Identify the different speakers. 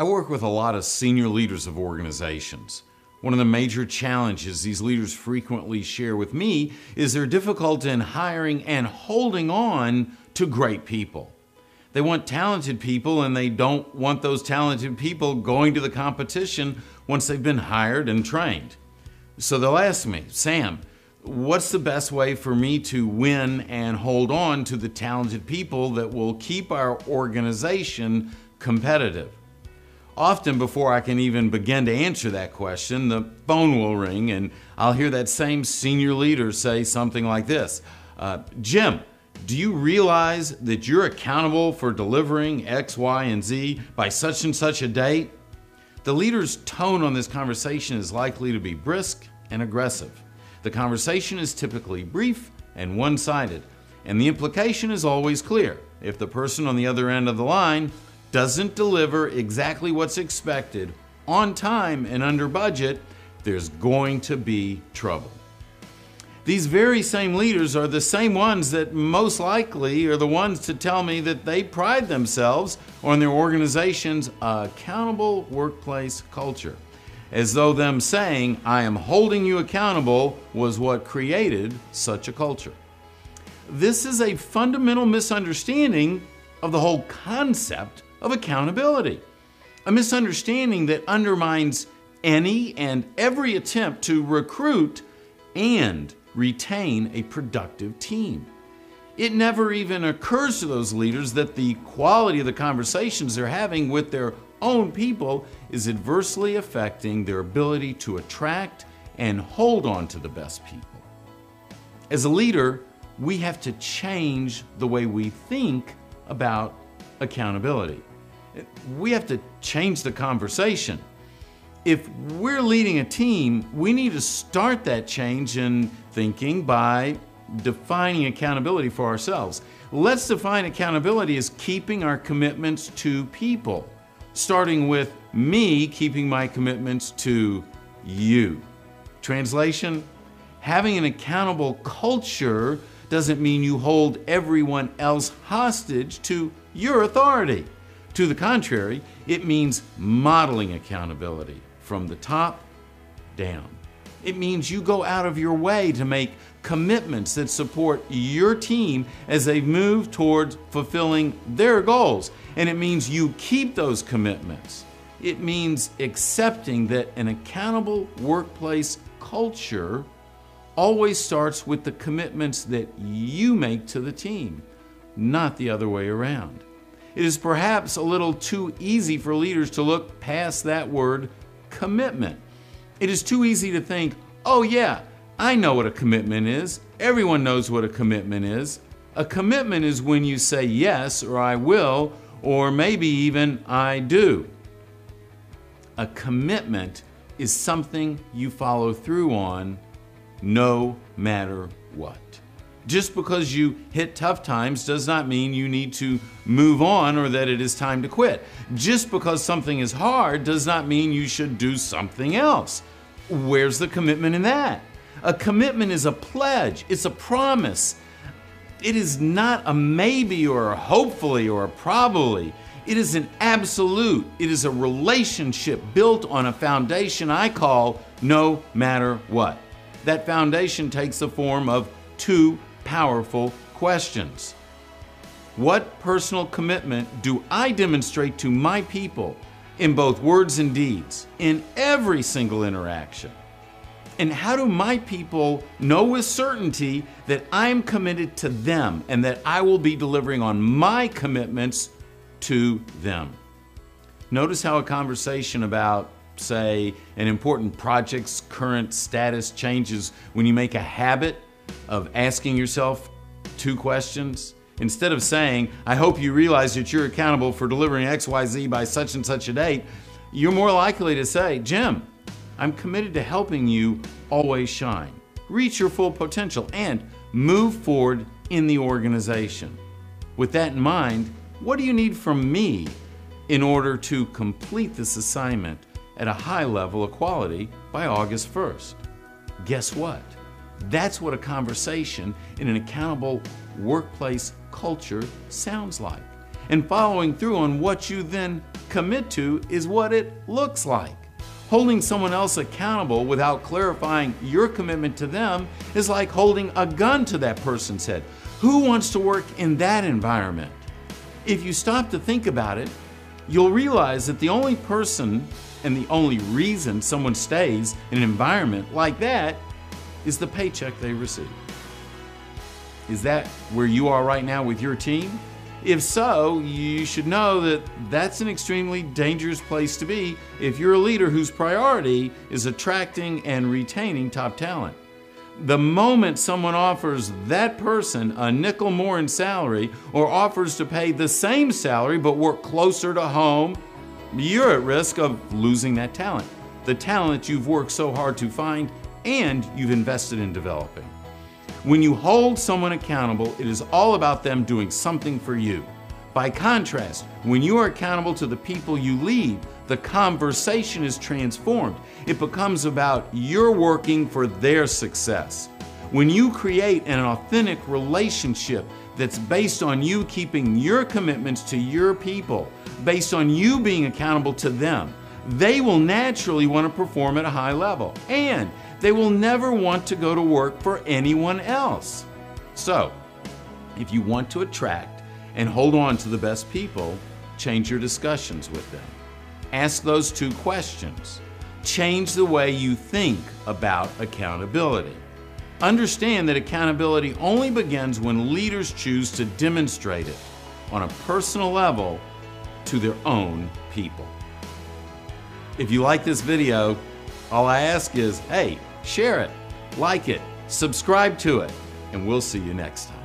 Speaker 1: I work with a lot of senior leaders of organizations. One of the major challenges these leaders frequently share with me is their difficulty in hiring and holding on to great people. They want talented people and they don't want those talented people going to the competition once they've been hired and trained. So they'll ask me, Sam, what's the best way for me to win and hold on to the talented people that will keep our organization competitive? Often, before I can even begin to answer that question, the phone will ring and I'll hear that same senior leader say something like this uh, Jim, do you realize that you're accountable for delivering X, Y, and Z by such and such a date? The leader's tone on this conversation is likely to be brisk and aggressive. The conversation is typically brief and one sided, and the implication is always clear. If the person on the other end of the line doesn't deliver exactly what's expected on time and under budget, there's going to be trouble. These very same leaders are the same ones that most likely are the ones to tell me that they pride themselves on their organization's accountable workplace culture. As though them saying, I am holding you accountable, was what created such a culture. This is a fundamental misunderstanding of the whole concept of accountability. A misunderstanding that undermines any and every attempt to recruit and retain a productive team. It never even occurs to those leaders that the quality of the conversations they're having with their own people is adversely affecting their ability to attract and hold on to the best people. As a leader, we have to change the way we think about accountability we have to change the conversation. If we're leading a team, we need to start that change in thinking by defining accountability for ourselves. Let's define accountability as keeping our commitments to people, starting with me keeping my commitments to you. Translation Having an accountable culture doesn't mean you hold everyone else hostage to your authority. To the contrary, it means modeling accountability from the top down. It means you go out of your way to make commitments that support your team as they move towards fulfilling their goals. And it means you keep those commitments. It means accepting that an accountable workplace culture always starts with the commitments that you make to the team, not the other way around. It is perhaps a little too easy for leaders to look past that word commitment. It is too easy to think, oh, yeah, I know what a commitment is. Everyone knows what a commitment is. A commitment is when you say yes, or I will, or maybe even I do. A commitment is something you follow through on no matter what. Just because you hit tough times does not mean you need to move on or that it is time to quit. Just because something is hard does not mean you should do something else. Where's the commitment in that? A commitment is a pledge, it's a promise. It is not a maybe or a hopefully or a probably. It is an absolute. It is a relationship built on a foundation I call no matter what. That foundation takes the form of two powerful questions. What personal commitment do I demonstrate to my people in both words and deeds, in every single interaction? And how do my people know with certainty that I'm committed to them and that I will be delivering on my commitments to them? Notice how a conversation about, say, an important project's current status changes when you make a habit of asking yourself two questions. Instead of saying, I hope you realize that you're accountable for delivering XYZ by such and such a date, you're more likely to say, Jim, I'm committed to helping you always shine, reach your full potential, and move forward in the organization. With that in mind, what do you need from me in order to complete this assignment at a high level of quality by August 1st? Guess what? That's what a conversation in an accountable workplace culture sounds like. And following through on what you then commit to is what it looks like. Holding someone else accountable without clarifying your commitment to them is like holding a gun to that person's head. Who wants to work in that environment? If you stop to think about it, you'll realize that the only person and the only reason someone stays in an environment like that is the paycheck they receive. Is that where you are right now with your team? If so, you should know that that's an extremely dangerous place to be if you're a leader whose priority is attracting and retaining top talent. The moment someone offers that person a nickel more in salary or offers to pay the same salary but work closer to home, you're at risk of losing that talent. The talent you've worked so hard to find and you've invested in developing. When you hold someone accountable, it is all about them doing something for you. By contrast, when you are accountable to the people you lead, the conversation is transformed. It becomes about you're working for their success. When you create an authentic relationship that's based on you keeping your commitments to your people, based on you being accountable to them, they will naturally want to perform at a high level. And they will never want to go to work for anyone else. So, if you want to attract and hold on to the best people, change your discussions with them. Ask those two questions. Change the way you think about accountability. Understand that accountability only begins when leaders choose to demonstrate it on a personal level to their own people. If you like this video, all I ask is, hey, share it, like it, subscribe to it, and we'll see you next time.